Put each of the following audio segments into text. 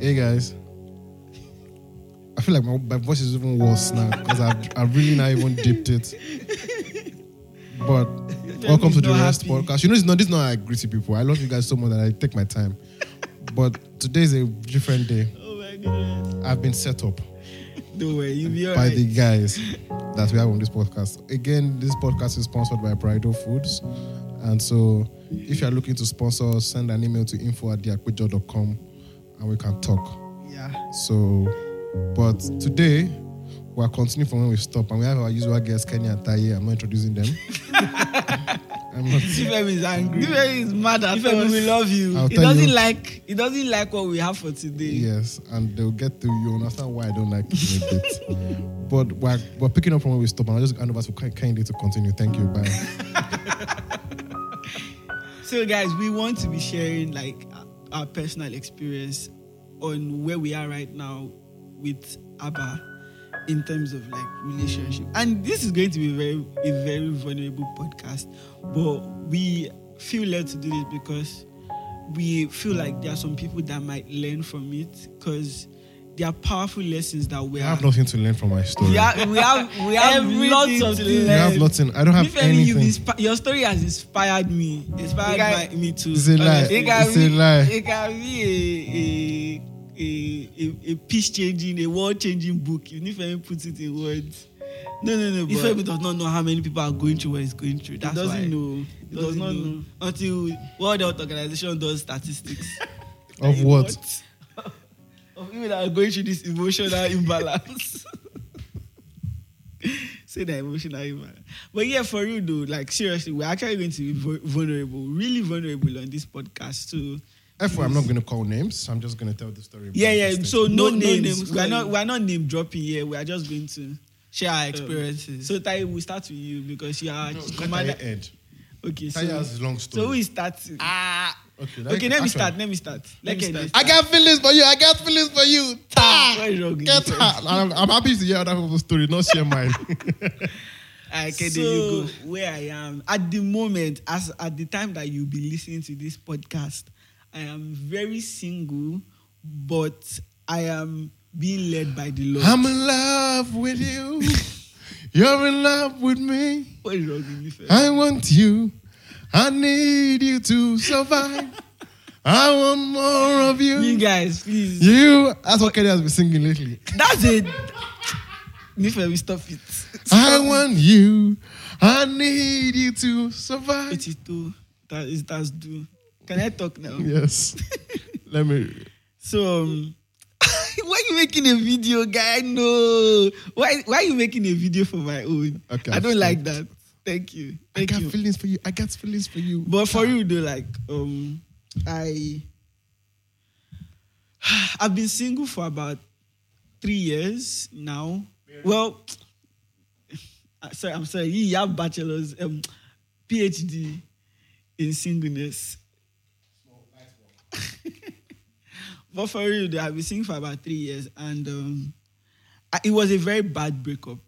Hey guys. I feel like my, my voice is even worse now because I've, I've really not even dipped it. But welcome to the Rest happy. podcast. You know, it's not, this is not like greasy people. I love you guys so much that I take my time. But today is a different day. Oh my goodness. I've been set up Don't worry, you'll be by alright. the guys that we have on this podcast. Again, this podcast is sponsored by Brido Foods. And so if you're looking to sponsor send an email to info at theakpejo.com and we can talk. Yeah. So, but today we're continuing from when we stopped, and we have our usual guests, Kenny and Taye. I'm not introducing them. I'm not. Ifemi is angry. Ifemi is mad at Ifemi, us. we love you. I'll He tell doesn't you. like. He doesn't like what we have for today. Yes, and they'll get to you understand why I don't like it a bit. But we're, we're picking up from where we stopped, and I'll just hand over to Ken- Kenny to continue. Thank you. Bye. So, guys, we want to be sharing like our personal experience on where we are right now with Abba in terms of like relationship. And this is going to be very a very vulnerable podcast, but we feel led to do this because we feel like there are some people that might learn from it because there are powerful lessons that we I have nothing to learn from my story. we have we have we have lots of to things. You have nothing. I don't have Ifeanyi, you've anything. inspi- your story has inspired me. Inspired You can- my, me too. It's a lie. It can It's be, a lie. It can be a a a, a, a peace changing, a world changing book. If Ifeanyi puts it in words. No, no, no. Ifemi Ifeanyi does not know how many people are going through what he's going through. That's doesn't why. know. He does not know until World Health Organization does statistics Of what? Of people that are going through this emotional imbalance. Say the emotional imbalance. But yeah, for you though, like seriously, we're actually going to be vulnerable, really vulnerable on this podcast. So Therefore, I'm not going to call names. I'm just going to tell the story. yeah, yeah. So no, No- no names. names we're not we're not name dropping here. We are just going to Share our um, experiences. So Taye, we start with you because you are No, let commander. Taye end. Okay, so Taye has his long story. so who is starting? ah, okay, okay, let me start. Let me start. Let me start. I got feelings for you. I got feelings for you. Ta. Ah, what is wrong with Get you? I'm, I'm happy to hear other people's story, not share mine. Okay, Okay, so there you go. where I am at the moment, as at the time that you'll be listening to this podcast, I am very single, but I am being led by the Lord. I'm in love with you. You're in love with me. what is wrong with you? fella? I want you. I need you to survive. I want more of You you. guys, please. You. That's what Kelly has been singing lately. That's it. Nife, we stop it. I want you. I need you to survive. It is too. That is that's do. Can I talk now? Yes. Let me. So, um, why are you making a video, guy? No. Why why are you making a video for my own? Okay, I don't like that. Thank you. I got you. feelings for you. I got feelings for you. But for you, though, like, um, I, I've been single for about three years now. Well, uh, sorry, I'm sorry. You have bachelor's, um, PhD in singleness. but for you, though, I've been single for about three years, and um, I, it was a very bad breakup.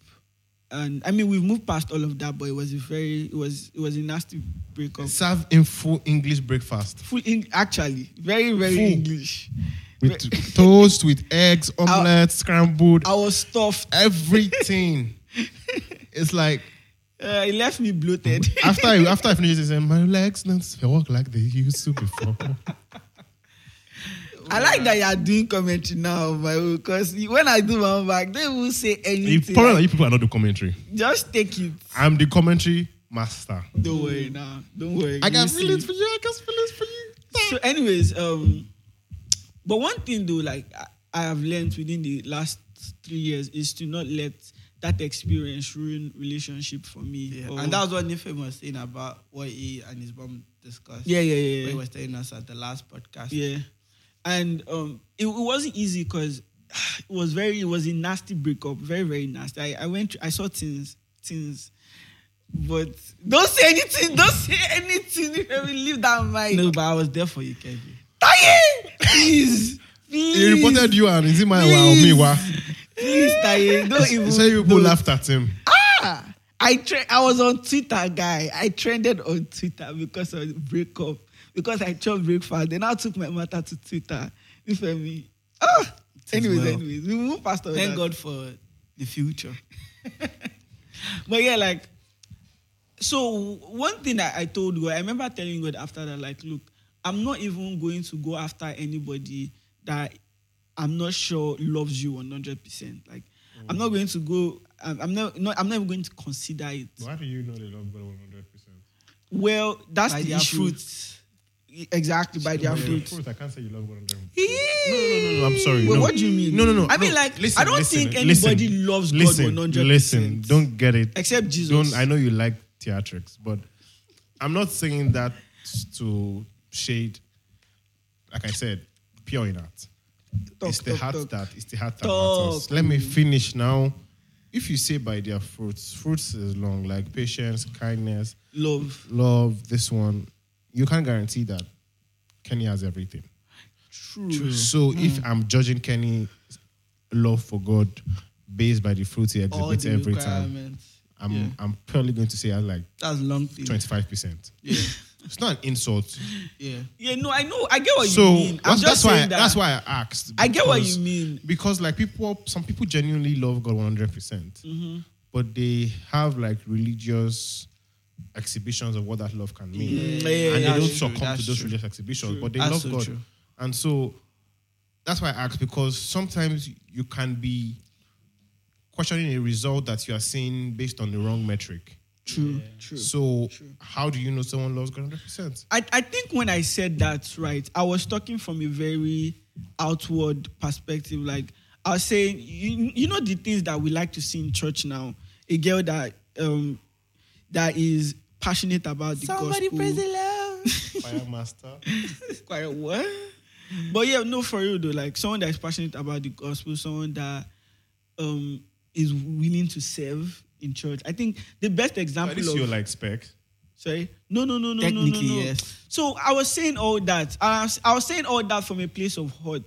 And I mean, we've moved past all of that, but it was a very, it was, it was a nasty breakup. Serve in full English breakfast Full in, actually, very, very Full. English. with toast, with eggs, omelette, scrambled, I was stuffed. everything. it's like Uh, it left me bloated. after I, after I finish this, my legs don't walk like they used to before. I like that you are doing commentary now, my because when I do my own back, they will say You anything. probably like, you people are not the commentary. just take it. I'm the commentary master. Don't worry now. Don't worry. I got You'll see. feelings for you. I got feelings for you. So, anyways, um, but one thing though, like I, I have learned within the last three years is to not let that experience ruin relationship for me. yeah. Or- and that was what Nife was saying about what he and his mom discussed. yeah, yeah, yeah, What yeah. he was telling us at the last podcast. Yeah, and um, it, it wasn't easy because it was very, it was a nasty breakup, very, very nasty. I, I went, I saw things, things, but don't say anything, don't say anything. If I will leave that mic. No, but I was there for you, Keji. Taye, please, please. He reported you and Nzima wa Please. Omiwa. Please, Taye, don't even. said you people laughed at him. Ah, I tre- I was on Twitter, guy. I trended on Twitter because of the breakup. Because I chopped breakfast. Then I took my matter to Twitter. You feel me? Ah, anyways, well. anyways, we move past all Thank that. God for the future. But yeah, like, so one thing that I told God, I remember telling God after that, like, look, I'm not even going to go after anybody that I'm not sure loves you 100%. Like, I'm not going to go, I'm, I'm not, not, I'm not even going to consider it. Why do you know they love God 100%? Well, that's By the their issue. fruits. Exactly, by their fruits. Fruit, I can't say you love God 100%. No, No, no, no, I'm sorry. Wait, no. what do you mean? No, no, no. I mean, like, listen, I don't listen, think anybody listen, loves God listen, 100. Listen, don't get it. Except Jesus. Don't. I know you like theatrics, but I'm not saying that to shade. Like I said, pure in art. Talk, it's the heart that it's the heart that matters. Let me finish now. If you say by their fruits, fruits is long, like patience, kindness, Love. love. This one, you can't guarantee that Kenny has everything. True. So Hmm. if I'm judging Kenny's love for God based by the fruits he exhibits every time. I'm Yeah. I'm probably going to say I like That's long 25 percent. Yeah. It's not an insult. Yeah. Yeah, no, I know. I get what so you mean. I'm that's, that's why that. that's why I asked. I get what you mean. because like people, some people genuinely love God 100 percent, Mm-hmm. but they have like religious exhibitions of what that love can mean. Yeah, and yeah, they don't true, succumb to those true. religious exhibitions, True. but they That's love so God. true. And so that's why I ask because sometimes you can be questioning a result that you are seeing based on the wrong metric. True. True. So how do you know someone loves God 100%? I, I think when I said that, right, I was talking from a very outward perspective. Like I was saying, you, you know the things that we like to see in church now. A girl that um that is passionate about the Somebody gospel. Somebody praise the Lord. Fire master. Quite what? But yeah, no, for real though. Like someone that is passionate about the gospel, someone that um is willing to serve in church. I think the best At example least of you're like spec. sorry, no, no, no, no, no, no, Technically, no. yes. So I was saying all that. I was, I was saying all that from a place of hurt.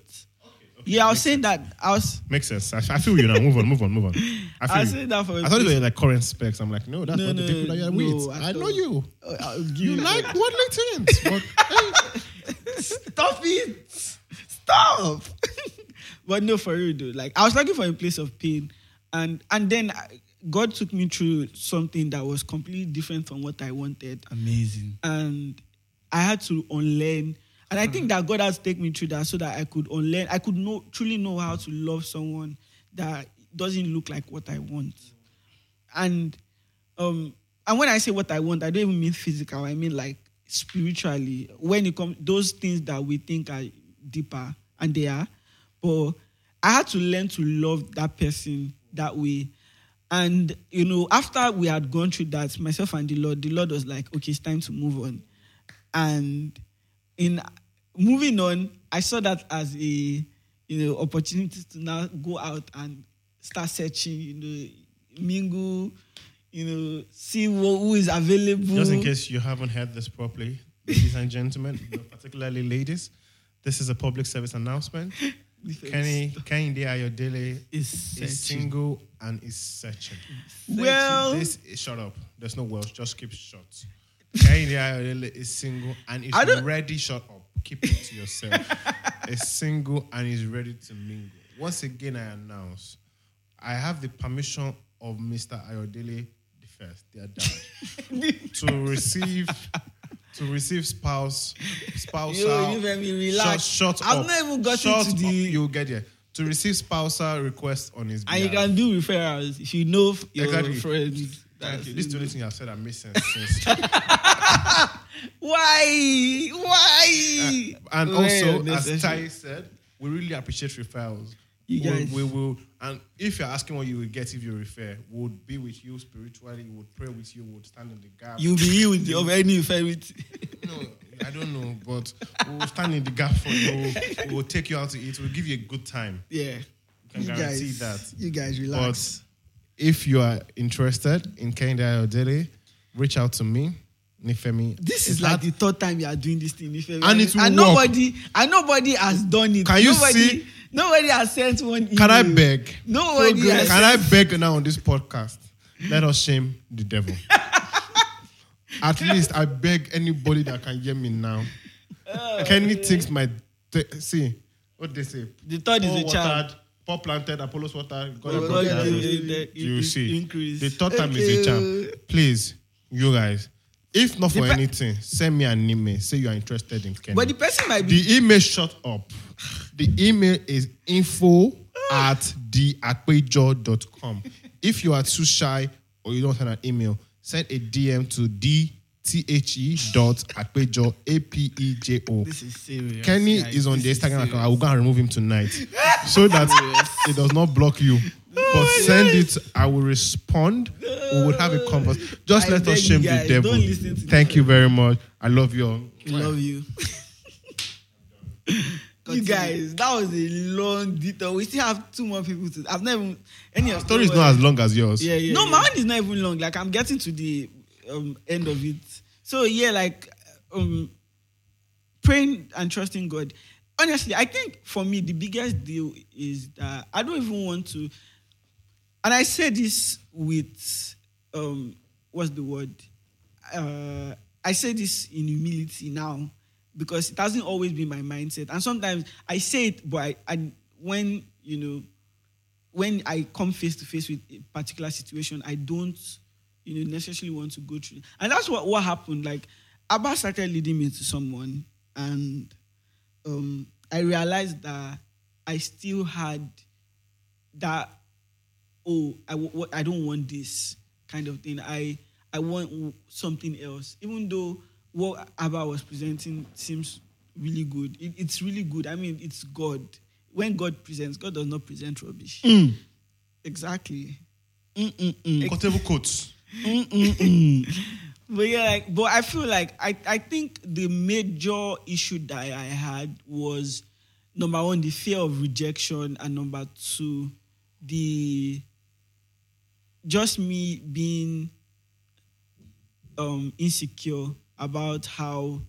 Yeah, I was saying that. I was. Makes sense. I, I feel you now. Move on, move on, move on. I I feel was you. saying that a I thought you were like current specs. I'm like, no, that's No, not the no, people that you're no, with. at I know you. Uh, You you like worldly things. But hey, Stop it! Stop! but no, for real though. Like I was looking for a place of pain, and and then I, God took me through something that was completely different from what I wanted, Amazing. and I had to unlearn. And I think that God has taken me through that so that I could unlearn. I could know truly know how to love someone that doesn't look like what I want. And um, and when I say what I want, I don't even mean physical. I mean like spiritually. When it comes those things that we think are deeper, and they are, but I had to learn to love that person that way. And you know, after we had gone through that, myself and the Lord, the Lord was like, "Okay, it's time to move on." And in moving on, I saw that as a you know opportunity to now go out and start searching, you know, mingle, you know, see who who is available. just in case you haven't heard this properly, ladies and gentlemen, particularly ladies, this is a public service announcement. Kenny Kenny Ayodele Is is searching. single and is searching. Well, This is shut up. There's no Welsh. Just keep shut. Kenny Ayodele is single and is ready. Shut up. Keep it to yourself. is single and is ready to mingle. Once again, I announce, I have the permission of Mr. Ayodele the first, their dad, to receive to receive spouse spousal. Yo, you let me relax. Shut, shut I've up. not even gotten Shut to the- up. You'll get there. To receive spousal request on his and you can do referrals if you know your Exactly. friends. Thank you. This is the only thing I've said that makes sense since. Why? Why? Uh, and Well, also, as necessary. Taye said, we really appreciate referrals. You guys- we will, and if you're asking what you will get if you refer, we'll be with you spiritually, we'll pray with you, we'll stand in the gap. You'll be here with the of any infirmity. no, I don't know, but we'll stand in the gap for you. We'll take you out to eat. We'll give you a good time. yeah. You, can guarantee that. You guys relax. But if you are interested in Kenny Ayodele, reach out to me, Nifemi. This It's is like hard- the third time you are doing this thing. If And it will and work. nobody and nobody has done it. Can you nobody, see- Nobody has sent one. Can I beg? Nobody Can has. Can I beg now on this podcast? Let us shame the devil. At least I beg anybody that can hear me now. Oh, Kenny thinks my th- see. what they say? The third is Paul a child. watered, Paul planted, Apollos water. God God the gave harvest. the- the- You see, increase. the third time is a charm. Please, you guys, if not for pe- anything, send me an email. Say you are interested in Kenny. But the person might be. The email shut up. The email is info at theakpejo.com. If you are too shy or you don't send an email, send a DM to dthe dot akpejo a-p-e-j-o. This is serious. Kenny guys. is on the This Instagram account. I will go and remove him tonight so that it does not block you. But send it. I will respond. We will have a conversation. Just I let us you shame the devil. don't listen to Thank you very much. I love you. all. We love you. you guys, that was a long detail. We still have two more people to. I've never any The of story is not as long as yours. Yeah, yeah. No, my one is not even long. Like I'm getting to the um, end of it. So yeah, like um, praying and trusting God. Honestly, I think for me the biggest deal is that I don't even want to. And I say this with um, what's the word? Uh, I say this in humility now because it hasn't always been my mindset. And sometimes I say it, but I, I when you know when I come face to face with a particular situation, I don't, you know, necessarily want to go through. And that's what, what happened. Like Abba started leading me to someone, and um, I realized that I still had that. Oh, I, w- w- I don't want this kind of thing. I I want w- something else. Even though what Abba was presenting seems really good, it, it's really good. I mean, it's God. When God presents, God does not present rubbish. Mm. Exactly. Mm-mm-mm. Comfortable coats. Mm, mm, but yeah, like, but I feel like I, I think the major issue that I had was number one, the fear of rejection, and number two, the just me being um insecure about how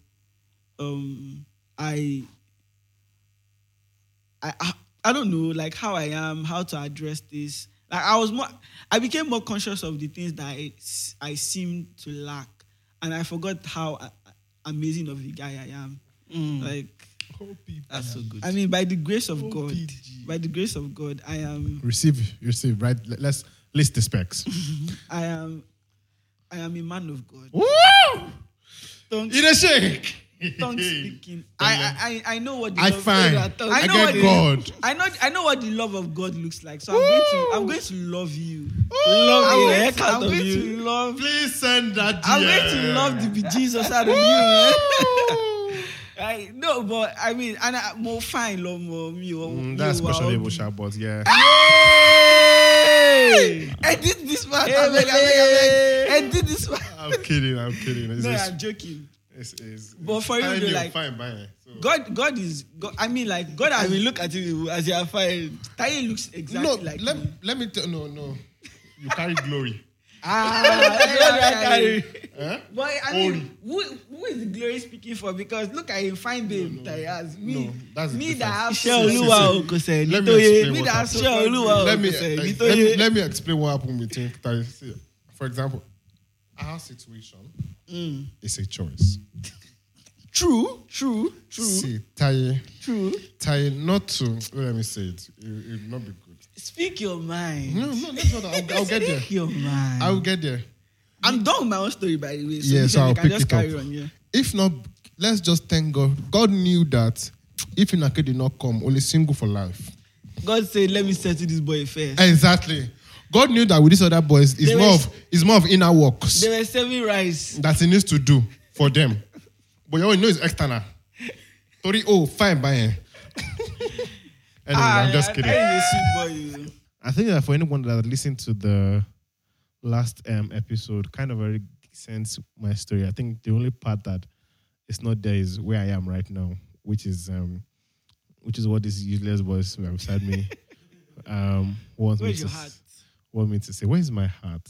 um I I, I I don't know, like how I am, how to address this. Like I was more, I became more conscious of the things that I, I seem to lack, and I forgot how amazing of a guy I am. Like That's so good. I mean, by the grace of God, by the grace of God, I am, Receive, receive, right? Let's list the specs. I am, I am a man of God. Woo! Tongue, In a shake. tongue speaking. I, I I I know what the I love, find. I I know get what the- God. I know I know what the love of God looks like. So I'm going to I'm going to love you. Love I'm the going, heck out I'm of going you. to love. Please send that. I'm going to love the bejesus out of you. I no, but I mean, and I, more fine, love more me. Mm, that's special ugly. label shot, but yeah. Hey! Edit this part. Hey, I beg, I beg, I beg. Edit this part. I'm kidding. I'm kidding. It's, No, it's, I'm joking. it's, it's, But for you, fine, though, you, like- fine, fine. So. God, God is. God, I mean, like God I will look at you as you are fine. Taye looks exactly no, exactly like let, me. let me tell. No, no. You carry glory. Ah, carry. Huh? But I mean, who, who is the glory speaking for? Because look at him, fine babe, that he has. Me, No, that's me that have Iṣẹ́ See, see, Olúwa see. o kò sẹ́ Let me explain what that have happened. so Iṣẹ́ Olúwa o let me, let, let, me, let me explain what happened with him. That is, For example, our situation Mm. is a choice. True, true, true, See, Taye, true. Taye, not to, let me say it, it, it will not be good. Speak your mind. No, no, that's I'll, I'll get there. Speak your mind. I'll get there. I'm done with my own story, by the way. So Yeah, so I'll pick it up. on. Yeah. If not, let's just thank God. God knew that if Inake did not come, only single for life. God said, let me settle this boy first. Exactly. God knew that with these other boys, it's There more was- of it's more of inner works They were serving rice. that he needs to do for them. But you already know it's external. Tori, oh, fine, bye. anyway, I'm just kidding. Taye is a sweet boy. you. I think that for anyone that listened to the last um, episode, kind of already sense my story. I think the only part that is not there is where I am right now, which is um, which is what this useless who beside me um wants Where's me to heart? want me to say. Where's my heart?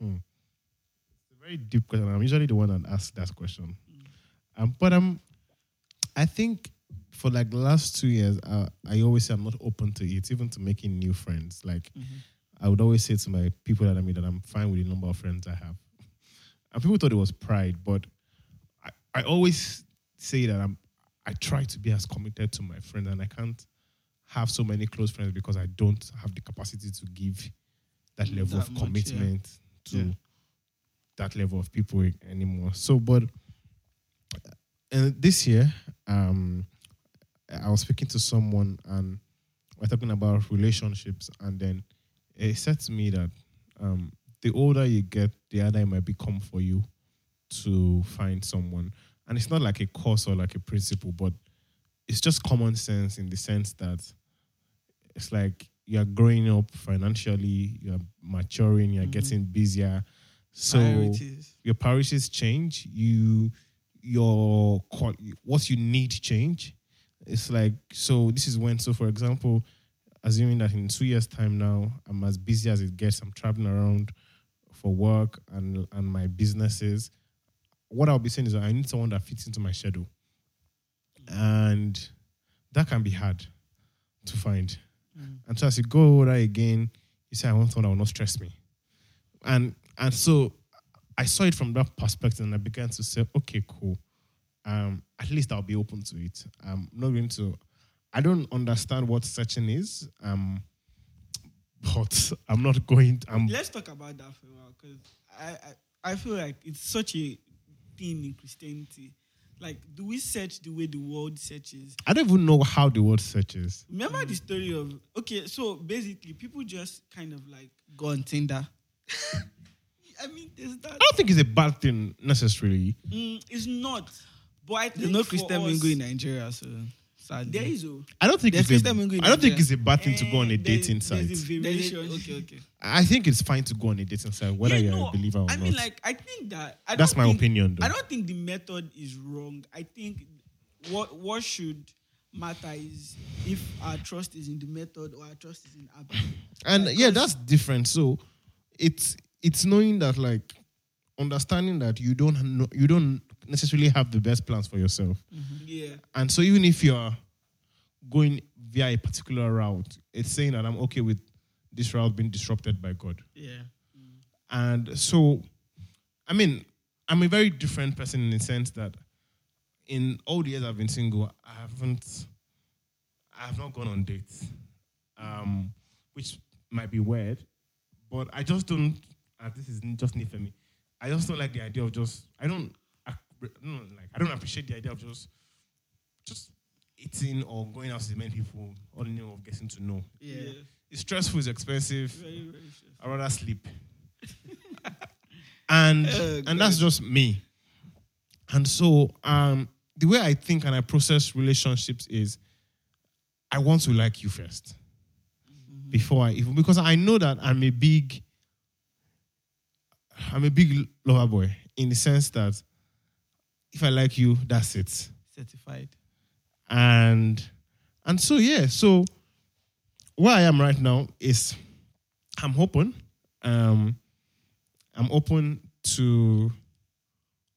Hmm. It's a very deep question. I'm usually the one that asks that question. Um, but um, I think for like the last two years, uh, I always say I'm not open to it, even to making new friends. Like I would always say to my people that I meet that I'm fine with the number of friends I have. And people thought it was pride, but I, I always say that I'm I try to be as committed to my friends, and I can't have so many close friends because I don't have the capacity to give that level That of much, yeah. commitment to Yeah. that level of people anymore. So, but uh, this year, um, I was speaking to someone and we're talking about relationships, and then it said to me that um, the older you get, the harder it might become for you to find someone. And it's not like a course or like a principle, but it's just common sense in the sense that it's like you're growing up financially, you're maturing, you're Mhm. getting busier. So Priorities. your priorities change. You your what you need change. It's like so. This is when. So for example, assuming that in two years' time now, I'm as busy as it gets. I'm traveling around for work and and my businesses. What I'll be saying is I need someone that fits into my schedule, and that can be hard to find. Mm. And so as you go older again, you say, I want someone that will not stress me. And and so I saw it from that perspective and I began to say, okay, cool. Um, at least I'll be open to it. I'm not going to I don't understand what searching is. Um, but I'm not going To, I'm Let's talk about that for a while because I, I I feel like it's such a thing in Christianity. Like, do we search the way the world searches? I don't even know how the world searches. Remember the story of okay, so basically people just kind of like Go on Tinder. I mean there's that I don't think it's a bad thing necessarily. mm, it's not. But I think There's no for Christian us, mingle in Nigeria, so sadly. There is oh. I don't think There's it's a, Christian mingle in I don't think Nigeria. it's a bad thing to go on a Eh, there's- dating site. there's a There is- variation. okay, okay. I think it's fine to go on a dating site, whether Yeah, you're no, a believer or not. I not. mean, like, I think that I That's don't my think- opinion, though. I don't think the method is wrong. I think what what should matter is if our trust is in the method or our trust is in Abba. and Like, yeah 'cause- that's different so it's it's knowing that like understanding that you don't know, you don't necessarily have the best plans for yourself. Yeah, and so even if you're going via a particular route it's saying that i'm okay with this route being disrupted by god. Yeah. and so i mean i'm a very different person in the sense that in all the years i've been single i haven't i have not gone on dates um, which might be weird but i just don't uh, this is just new for me. I just don't like the idea of just i don't I, no, like i don't appreciate the idea of just just eating or going out with many people all in the name of getting to know Yeah. it's stressful it's expensive very very stressful. I'd rather sleep. and Oh, and that's just me. And so um the way I think and I process relationships is I want to like you 1st Before I even because I know that I'm a big I'm a big lover boy in the sense that if I like you, that's it Certified. and and so yeah so where i am right now is i'm open um i'm open to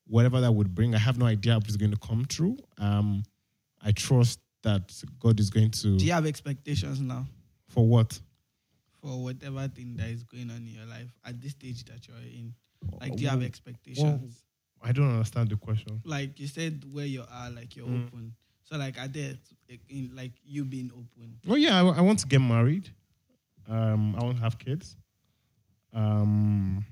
whatever that would bring i have no idea if it's going to come true um i trust that god is going to Do you have expectations now for what for whatever thing that is going on in your life at this stage that you're in? Like, do you have expectations? I don't understand the question Like you said, where you are, like you're Mm. open. So, like, are there, in, like, you being open? well yeah I, I want to get married um i want to have kids um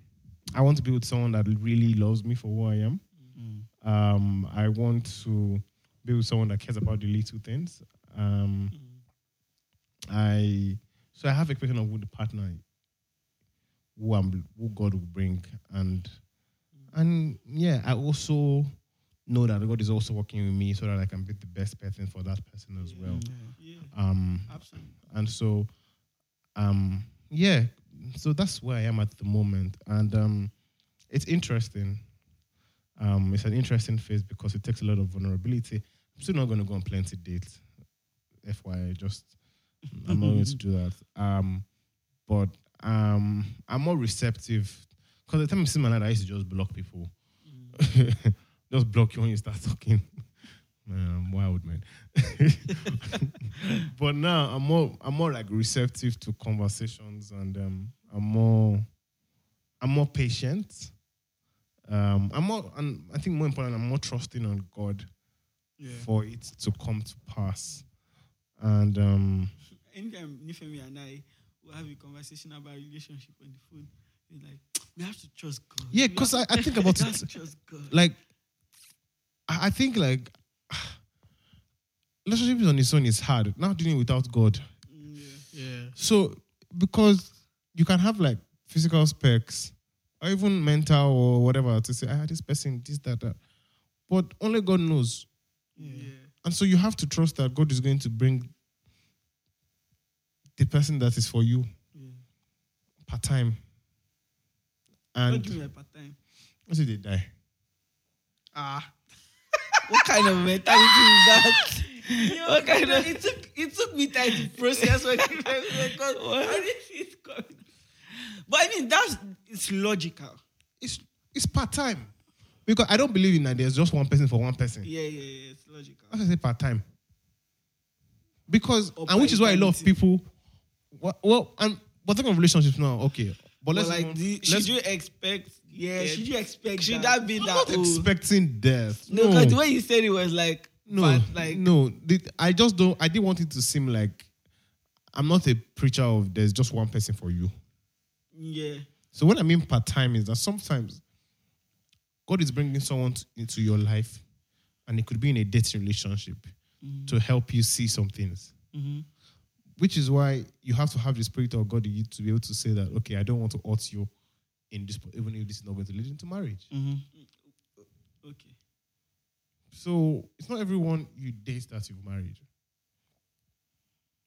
i want to be with someone that really loves me for who i am Mm. Um, I want to be with someone that cares about the little things. Um, I so I have a question of who the partner who I'm who God will bring and and yeah, I also know that God is also working with me so that I can be the best person for that person as well. Yeah, Um, absolutely. and so um yeah so that's where i am at the moment. And um it's interesting. Um it's an interesting phase because it takes a lot of vulnerability. I'm still not going to go on plenty dates fyi just i'm not going to do that. Um but um i'm more receptive because the time i see my life i used to just block people just block you when you start talking man i'm wild man but now I'm more I'm more like receptive to conversations and um, I'm more I'm more patient. Um, I'm more and I think more important I'm more trusting on God Yeah. for it to come to pass. And um, Anytime Nifemi and I will have a conversation about relationship on the phone, it's like we have to trust God. Yeah, because I- I think about we have it- to trust God. like, I I think like relationship on its own is hard. Now dealing without God. Yeah. Yeah. So because you can have like physical specs or even mental or whatever to say, I ah, had this person, this, that, that. But only God knows. Yeah. And so you have to trust that God is going to bring the person that is for you yeah. part time. Don't And give me a part time. what if they die? Ah. What kind of mentality is that? what kind of it took it took me time to process what you because I didn't see it coming. But I mean that's it's logical. It's it's part time. Because I don't believe in that there's just one person for one person. Yeah, yeah, yeah. It's logical. That's I say part time. Because Or and which is why a lot of people well, well and but talking of relationships now, okay. But let's like, the, should you expect? Yeah, should you expect? Should that- that be I'm that? not expecting death. no, because the way you said it was like, no, but like, no. I just don't. I didn't want it to seem like I'm not a preacher of there's just one person for you. yeah, So what I mean part time is that sometimes God is bringing someone to, into your life, and it could be in a dating relationship to help you see some things. Mhm. Which is why you have to have the spirit of God in you to be able to say that, okay, I don't want to hurt you in this, even if this is not going to lead into marriage. Mm-hmm. Mm, okay, So it's not everyone you date that you've married.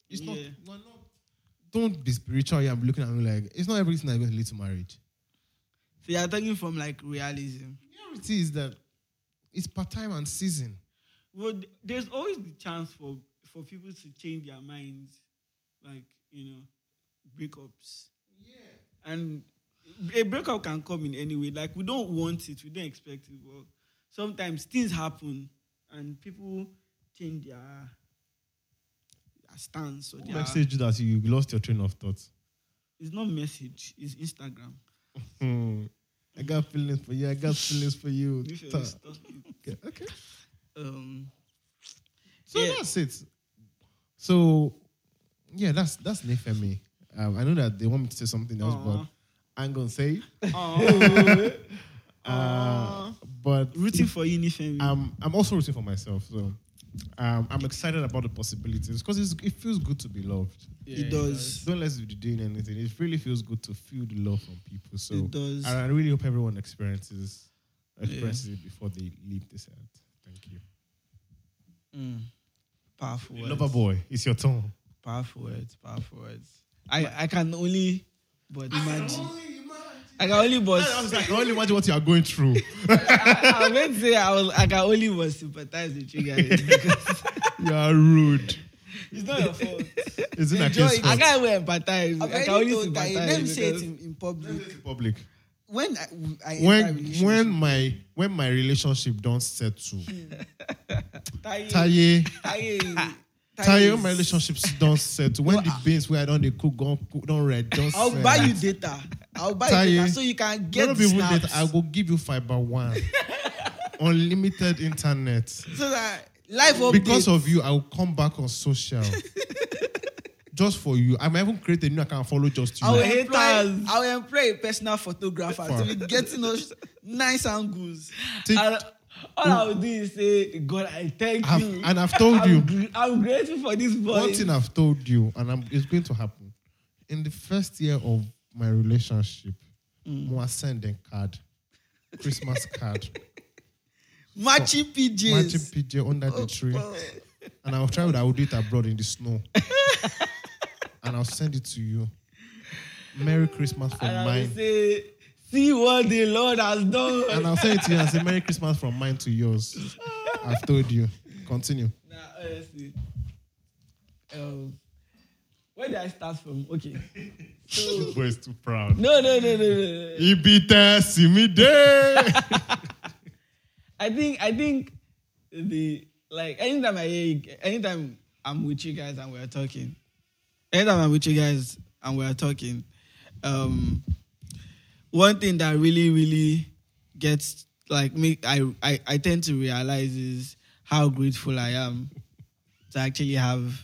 It's not, Yeah. no, no. Don't be spiritual here and be looking at me like it's not everything that's going to lead to marriage. so you're talking from like realism. The reality is that it's part time and season. Well, there's always the chance for for people to change their minds, like you know, breakups. Yeah. And a breakup can come in any way. Like we don't want it, we don't expect it, but sometimes things happen and people change their, their stance or their. Message that you lost your train of thought. It's not message. It's Instagram. Hmm. I got feelings for you. I got feelings for you. You Ta- stop it. Okay. okay. Um, So Yeah. that's it. So yeah, that's that's Nifemi. Um, I know that they want me to say something else, Aw. but I'm gonna say. it. oh, Uh, but rooting for you, Nifemi. um, I'm also rooting for myself. So um, I'm excited about the possibilities because it feels good to be loved. it does. Don't let's be doing anything. It really feels good to feel the love from people. So It does. I, I really hope everyone experiences experiences it before they leave this earth. Thank you. Mm. Powerful words. Lover boy, it's your turn. Powerful words. Powerful words. I, I can only but imagine. I can only but I was like, I can only imagine what you are going through. I, I meant to say I was I can only but sympathize with you guys because you are rude. It's not your fault. Is it Enjoy like it. I can't even empathize. I've I can only sympathize. Let me say it in, in public. public? When I, I When when my when my relationship don't settle, hmm. Taye, Taye, Taye, Taye, my relationships don't set. when the beans where I don't they cook, don't cook, don't red, don't I'll set. buy you data. I'll buy Taye, you data so you can get Don't the snaps. that I will give you fiber one, unlimited internet. so that life updates. Because of you, I will come back on social. just for you. I might even create a new account and follow just you. I will, employ, I will employ a personal photographer to be getting us nice angles. Take- And all I will do is say, God, I thank I've- you. and I've told I'm you. gr- I'm grateful for this boy. One thing I've told you, and I'm, it's going to happen. In the first year of my relationship, Mm. Moa send a card, Christmas card, Matching PJs. matching PJ under the tree, Oh. and I'll try what I will do it abroad in the snow, and I'll send it to you. Merry Christmas from and I will mine, say, see what the Lord has done. and I'll send it to you and say Merry Christmas from mine to yours. I've told you. Continue. Nah, honestly. Um, where did I start from? Okay. The boy is too proud. No, no, no, no, no. no. He beat us, see me there. I think I think the like anytime I hear you, anytime I'm with you guys and we're talking, anytime I'm with you guys and we're talking, um, one thing that really really gets like me I, I I tend to realize is how grateful I am to actually have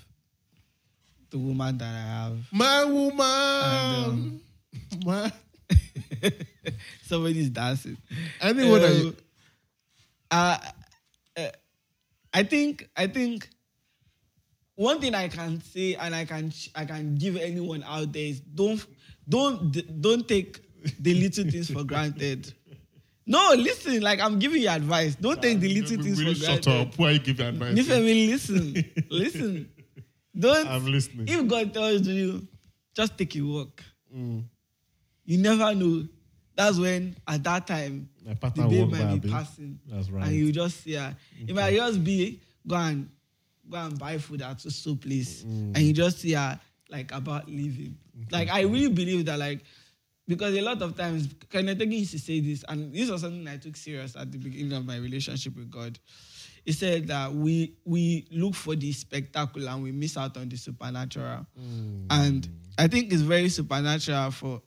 the woman that I have. My woman. And, My, Somebody's dancing. anyone Um, you, uh, uh, I think I think one thing I can say and I can I can give anyone out there is don't don't don't take the little things for granted. No, listen, like I'm giving you advice. Don't take the little things really for shut granted. up. Why are you give advice? Nifemi, listen, listen. Don't. I'm listening. If God tells you, just take a walk. Mm. You never know. That's when, at that time, My the by, might be passing, That's right. and you just see her. It might just be go and go and buy food at a so place, Mm. and you just see her like about leaving. Like I really believe that, like because a lot of times Kenneth used to say this, and this was something I took serious at the beginning of my relationship with God. He said that we we look for the spectacle and we miss out on the supernatural. Mm. And I think it's very supernatural for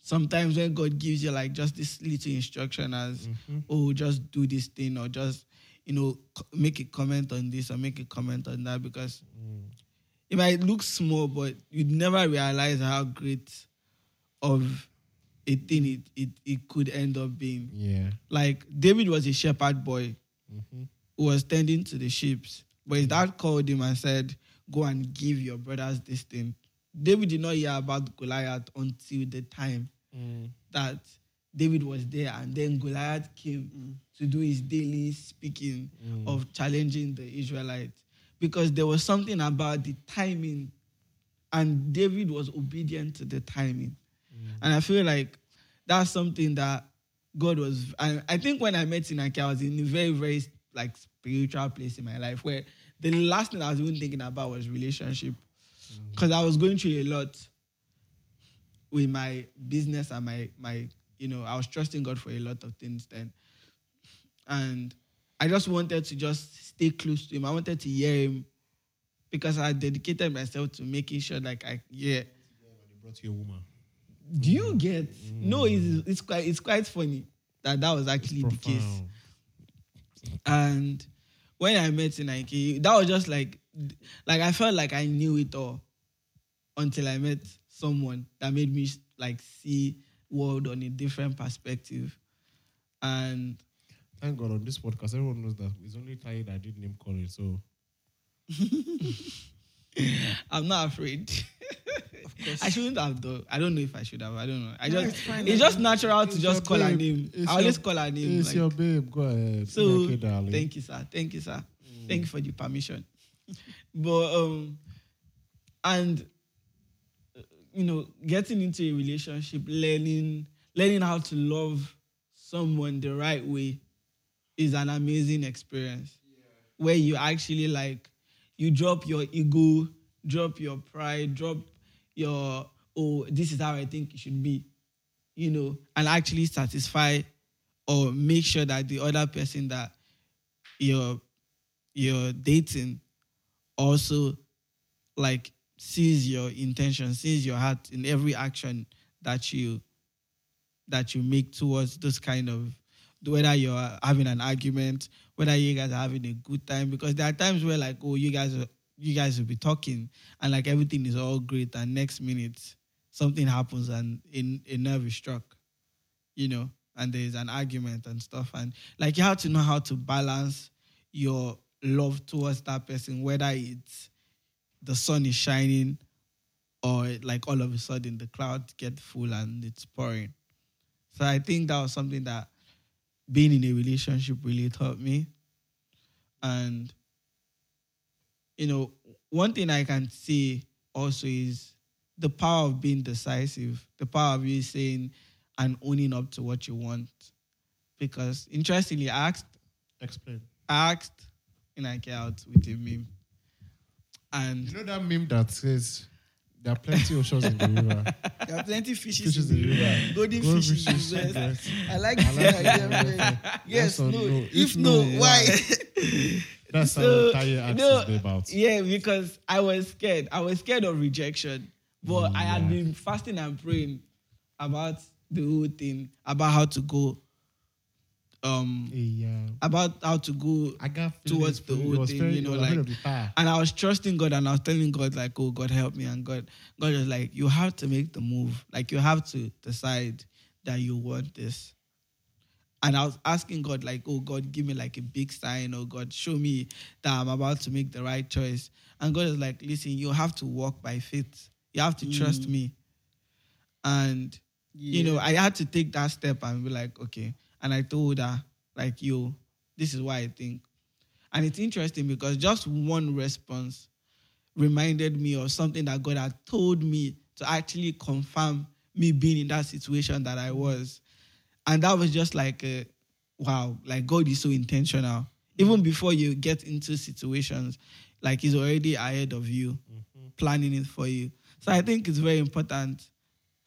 sometimes when God gives you like just this little instruction as, oh, just do this thing or just, you know, make a comment on this or make a comment on that because it might look small, but you'd never realize how great of a thing it, it, it could end up being. Yeah. Like David was a shepherd boy Mhm. who was tending to the sheep. But his dad called him and said, Go and give your brothers this thing. David did not hear about Goliath until the time Mm. that David was there, and then Goliath came to do his daily speaking of challenging the Israelites. Because there was something about the timing, and David was obedient to the timing. And I feel like that's something that God was. And I think when I met Sinaki, I was in a very, very like spiritual place in my life where the last thing I was even thinking about was relationship, mm. because I was going through a lot with my business and my my you know I was trusting God for a lot of things then, and I just wanted to just stay close to Him. I wanted to hear Him because I dedicated myself to making sure like I yeah. They brought you a woman. Do you get? No, it's, it's quite it's quite funny that that was actually the case. And when I met Nike, that was just like like I felt like I knew it all until I met someone that made me like see world on a different perspective. And Thank God on this podcast, everyone knows that it's only Taye that did name calling. So I'm not afraid. Of course. I shouldn't have though. I don't know if I should have. I don't know. I No, just it's fine. it's just natural to just call her name. It's I always your- call her name. it's like- your babe. Go ahead. So okay, darling. thank you, sir. Thank you, sir. Thank you for the permission. but um, and you know, getting into a relationship, learning learning how to love someone the right way is an amazing experience. Where you actually like you drop your ego, drop your pride, drop your oh, this is how I think it should be, you know, and actually satisfy or make sure that the other person that you're you're dating also like sees your intention, sees your heart in every action that you that you make towards those kind of whether you're having an argument, whether you guys are having a good time, because there are times where like, oh, you guys are you guys will be talking and like everything is all great, and next minute something happens and in a nerve is struck, you know, and there's an argument and stuff. And like you have to know how to balance your love towards that person, whether it's the sun is shining or like all of a sudden the clouds get full and it's pouring. So I think that was something that being in a relationship really taught me. And you know, one thing I can say also is the power of being decisive, the power of you saying and owning up to what you want. Because interestingly, I asked Explain. I asked in I out with a meme. And You know that meme that says there are plenty of oceans in the river. There are plenty fishes, Fishes in the river. Golden Golden fishes. fishes, yes. yes. I like I like idea. Yes, no. no? If, If no, no, why? That's So, how Taye no, his babe out. Yeah, because I was scared. I was scared of rejection. But mm, I had Yeah. been fasting and praying about the whole thing, about how to go um Yeah. about how to go I got towards the whole thing, very- you know, like- ahead of the fire. and I was trusting God and I was telling God like, oh God help me and God God was like, you have to make the move. Like you have to decide that you want this. And I was asking God like, oh God, give me like a big sign. Oh God, show me that I'm about to make the right choice. And God is like, listen, you have to walk by faith. You have to trust me. And you know, I had to take that step and be like, okay. And I told her, like, yo, this is why I think. And it's interesting because just one response reminded me of something that God had told me to actually confirm me being in that situation that I was. And that was just like, a, wow, like God is so intentional. Even before you get into situations, like He's already ahead of you, mm-hmm. planning it for you. So I think it's very important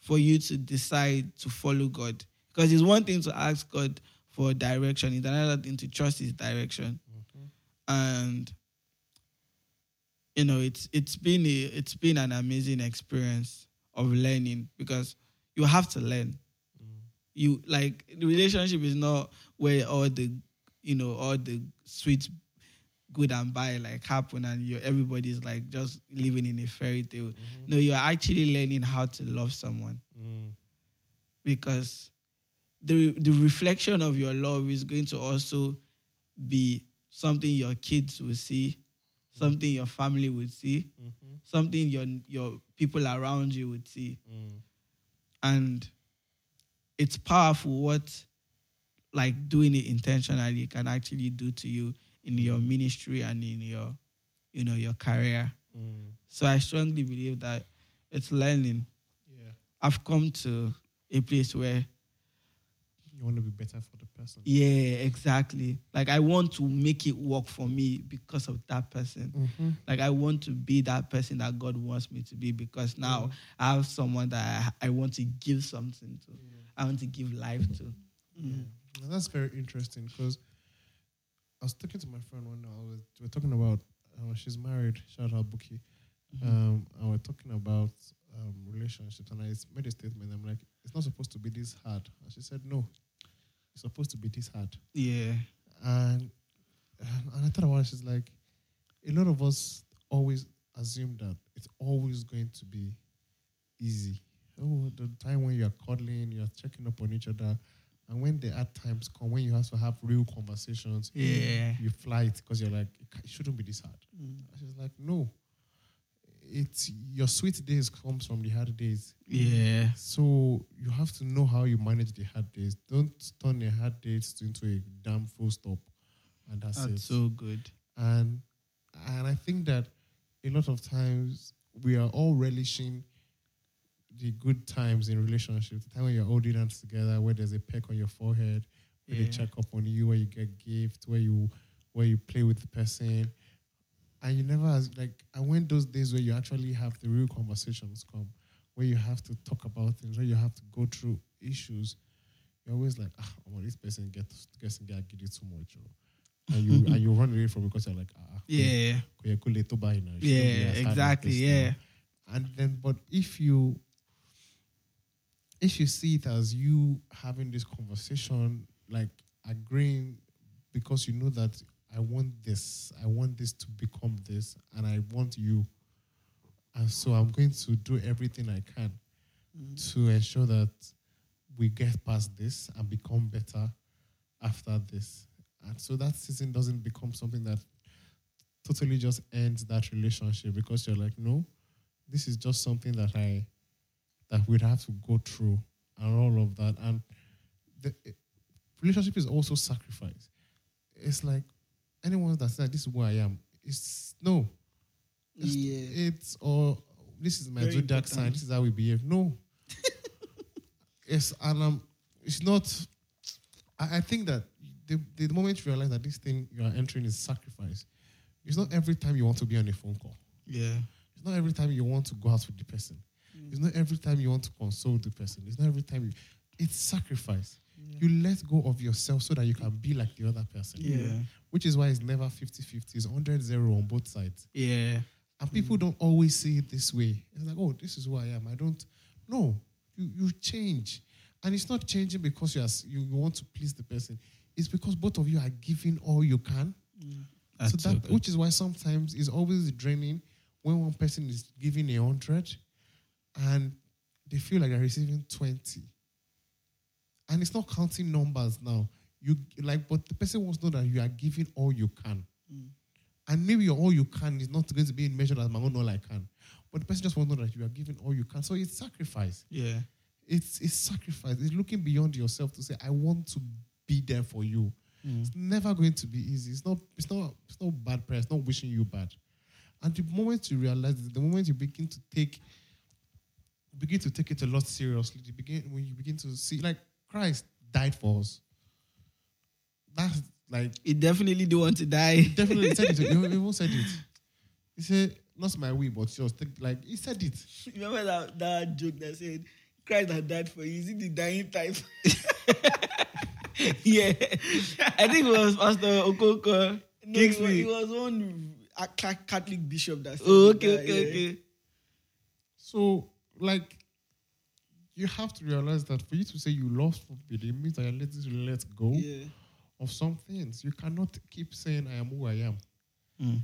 for you to decide to follow God. Because it's one thing to ask God for direction, it's another thing to trust His direction. And you know, it's it's been a it's been an amazing experience of learning because you have to learn. You like the relationship is not where all the you know all the sweet good and bad like happen and you everybody's like just living in a fairy tale. Mm-hmm. No, you're actually learning how to love someone mm. because the the reflection of your love is going to also be something your kids will see, something your family would see, mm-hmm. something your your people around you would see, mm. and it's powerful what like doing it intentionally can actually do to you in your mm. ministry and in your you know your career. Mm. So I strongly believe that it's learning. Yeah. I've come to a place where You want to be better for the person. Yeah, exactly. Like I want to make it work for me because of that person. Mm-hmm. Like I want to be that person that God wants me to be because now I have someone that I, I want to give something to. I want to give life to. And that's very interesting because I was talking to my friend one day. I was, we were talking about uh, she's married. Shout out Buki. Um, and we're talking about um, relationships, and I made a statement. I'm like, it's not supposed to be this hard. And she said, no, it's supposed to be this hard. Yeah. And and I thought about it. She's like, a lot of us always assume that it's always going to be easy. Oh, the time when you're cuddling, you're checking up on each other, and when the hard times come, when you have to have real conversations, Yeah. you fly it because you're like, it shouldn't be this hard. Mm. She's like, no, it's your sweet days comes from the hard days. Yeah. So you have to know how you manage the hard days. Don't turn the hard days into a damn full stop, and that's, it. That's so good. and and I think that a lot of times we are all relishing the good times in relationships. The time when you're holding hands together, where there's a peck on your forehead, where Yeah. they check up on you, where you get gift, where you where you play with the person, and you never like. I went those days where you actually have the real conversations come, where you have to talk about things, where you have to go through issues, you're always like, ah, well, this person gets gets get giddy too much, or, and you and you run away from it because you're like, ah, Yeah. kò yẹ kó le tó báyìí náà. It shouldn't be Yeah. as Exactly. Yeah. And then, but if you if you see it as you having this conversation, like agreeing because you know that I want this, I want this to become this, and I want you, and so I'm going to do everything I can mm-hmm. to ensure that we get past this and become better after this. And so that season doesn't become something that totally just ends that relationship because you're like, no, this is just something that I that we'd have to go through and all of that. And the relationship is also sacrifice. It's like anyone that said this is who I am. It's no. It's, Yeah. it's or this is my Very zodiac sign. This is how we behave. No. yes, and um, it's not. I, I think that the, the moment you realize that this thing you are entering is sacrifice, it's not every time you want to be on a phone call. Yeah. It's not every time you want to go out with the person. It's not every time you want to console the person. It's not every time you. It's sacrifice. You let go of yourself so that you can be like the other person. Yeah. Which is why it's never 50 50. It's 100 0 on both sides. Yeah. And people mm. don't always see it this way. It's like, oh, this is who I am. I don't. No, you, you change. And it's not changing because you, are, you you want to please the person. it's because both of you are giving all you can. Mm. That's so so that, good. which is why sometimes it's always draining when one person is giving a hundred and they feel like they're receiving 20. And it's not counting numbers now. You like, but the person wants to know that you are giving all you can. Mm. And maybe all you can is not going to be measured as my own all I can. But the person just wants to know that you are giving all you can. So it's sacrifice. Yeah. It's it's sacrifice. It's looking beyond yourself to say, I want to be there for you. Mm. It's never going to be easy. It's not, it's not, it's not bad prayer. It's not wishing you bad. And the moment you realize it, the moment you begin to take begin to take it a lot seriously, you begin when you begin to see like Christ died for us. That's like He definitely do want to die. definitely said it. He even said it. He said, "Not my way, but yours." Like he said it. Remember that, that joke that said, Christ had died for you. Is it the dying type? yeah. I think it was Pastor Okoko. No, it was, it was one Catholic bishop that said Oh, that, okay, okay, yeah. okay. So, like, you have to realize that for you to say you love somebody, it means that you're letting to let go Yeah. of some things. You cannot keep saying, I am who I am. Mm.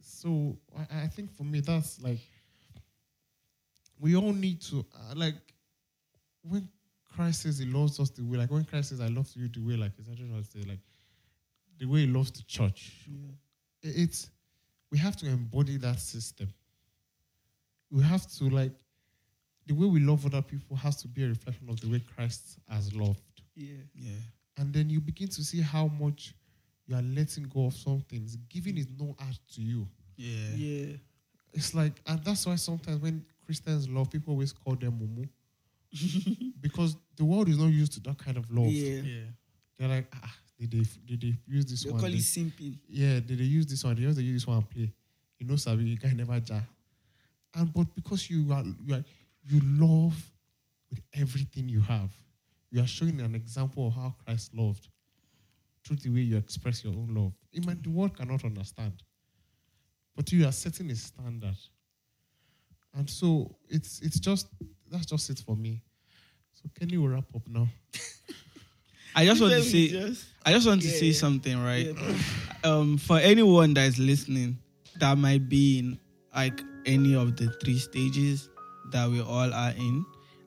So, I, I think for me, that's like, we all need to, uh, like, when Christ says he loves us the way, like, when Christ says, I love you the way, like, essentially, I say, like, the way he loves the church. It- It's, we have to embody that system. We have to, like, the way we love other people has to be a reflection of the way Christ has loved. Yeah. Yeah. And then you begin to see how much you are letting go of some things. Giving is no art to you. Yeah. Yeah. It's like, and that's why sometimes when Christians love, people always call them mumu. because the world is not used to that kind of love. Yeah. Yeah. They're like, ah, did they, did they use this one? They one? call it Did- simping. yeah, did they use this one? They just they use this one and play. You know, Sabi, you can never jar. And but because you are you are you love with everything you have, you are showing an example of how Christ loved through the way you express your own love. It might, the world cannot understand, but you are setting a standard. And so it's it's just that's just it for me. So can you wrap up now. I just want to Let say, just- I just want to Yeah, say yeah. something, right? Yeah. Um, for anyone that is listening, that might be in like any of the three stages that we all are in.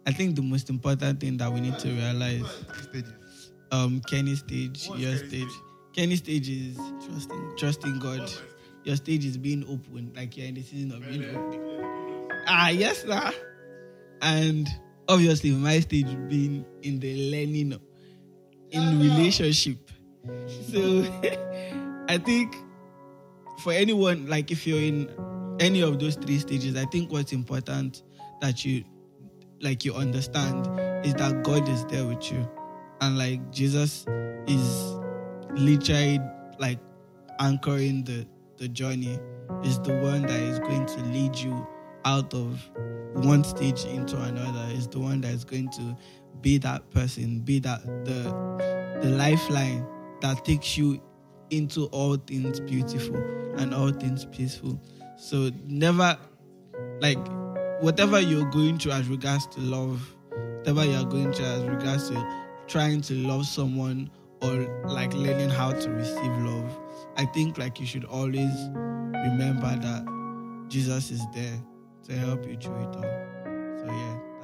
I think the most important thing that we need to realize, um, Kenny stage, your stage, Kenny stage is Trusting. trusting God. Your stage is being open, like you're in the season of being open. Ah, yes, sir. And obviously, my stage being in the learning in relationship. So I think for anyone, like if you're in any of those three stages, I think what's important that you like you understand is that God is there with you. And like Jesus is literally like anchoring the the journey is the one that is going to lead you out of one stage into another is the one that is going to be that person be that the the lifeline that takes you into all things beautiful and all things peaceful so never like whatever you're going through as regards to love whatever you're going through as regards to trying to love someone or like learning how to receive love i think like you should always remember that jesus is there to help you through it all. So yeah